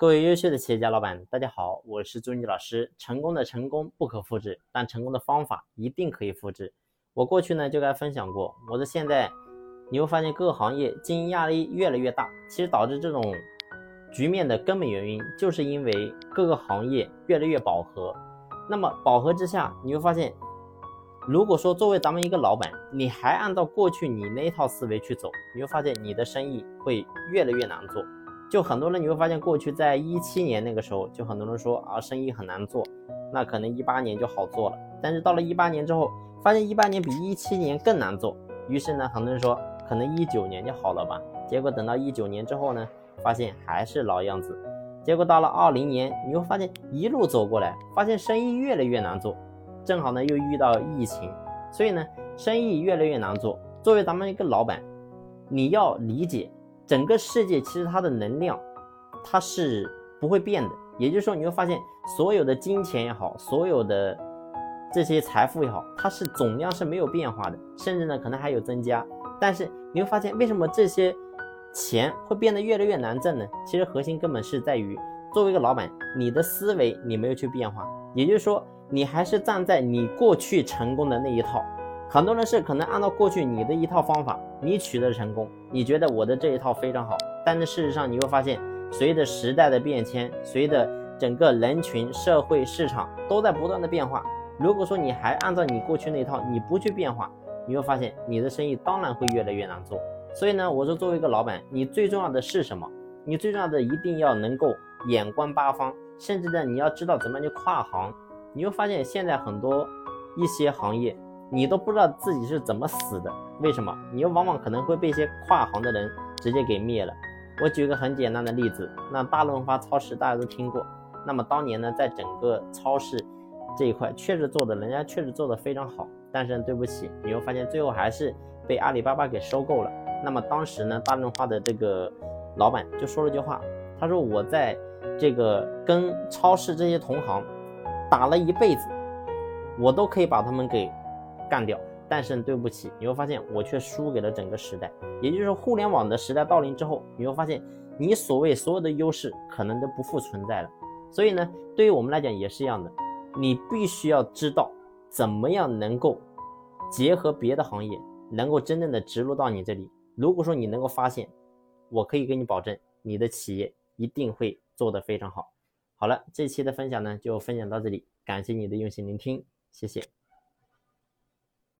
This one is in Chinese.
各位优秀的企业家老板，大家好，我是朱云老师。成功的成功不可复制，但成功的方法一定可以复制。我过去呢就该分享过，我的现在你会发现各个行业经营压力越来越大，其实导致这种局面的根本原因，就是因为各个行业越来越饱和。那么饱和之下，你会发现，如果说作为咱们一个老板，你还按照过去你那一套思维去走，你会发现你的生意会越来越难做。就很多人你会发现，过去在一七年那个时候，就很多人说啊，生意很难做，那可能一八年就好做了。但是到了一八年之后，发现一八年比一七年更难做，于是呢，很多人说可能一九年就好了吧。结果等到一九年之后呢，发现还是老样子。结果到了二零年，你会发现一路走过来，发现生意越来越难做。正好呢又遇到疫情，所以呢生意越来越难做。作为咱们一个老板，你要理解。整个世界其实它的能量，它是不会变的。也就是说，你会发现所有的金钱也好，所有的这些财富也好，它是总量是没有变化的，甚至呢可能还有增加。但是你会发现，为什么这些钱会变得越来越难挣呢？其实核心根本是在于，作为一个老板，你的思维你没有去变化，也就是说，你还是站在你过去成功的那一套。很多人是可能按照过去你的一套方法，你取得成功，你觉得我的这一套非常好，但是事实上你会发现，随着时代的变迁，随着整个人群、社会、市场都在不断的变化。如果说你还按照你过去那一套，你不去变化，你会发现你的生意当然会越来越难做。所以呢，我说作为一个老板，你最重要的是什么？你最重要的一定要能够眼观八方，甚至呢，你要知道怎么样去跨行。你会发现现在很多一些行业。你都不知道自己是怎么死的，为什么？你又往往可能会被一些跨行的人直接给灭了。我举个很简单的例子，那大润发超市大家都听过。那么当年呢，在整个超市这一块确实做的，人家确实做的非常好。但是对不起，你会发现最后还是被阿里巴巴给收购了。那么当时呢，大润发的这个老板就说了句话，他说：“我在这个跟超市这些同行打了一辈子，我都可以把他们给。”干掉，但是对不起，你会发现我却输给了整个时代。也就是说，互联网的时代到临之后，你会发现你所谓所有的优势可能都不复存在了。所以呢，对于我们来讲也是一样的，你必须要知道怎么样能够结合别的行业，能够真正的植入到你这里。如果说你能够发现，我可以给你保证，你的企业一定会做得非常好。好了，这期的分享呢就分享到这里，感谢你的用心聆听，谢谢。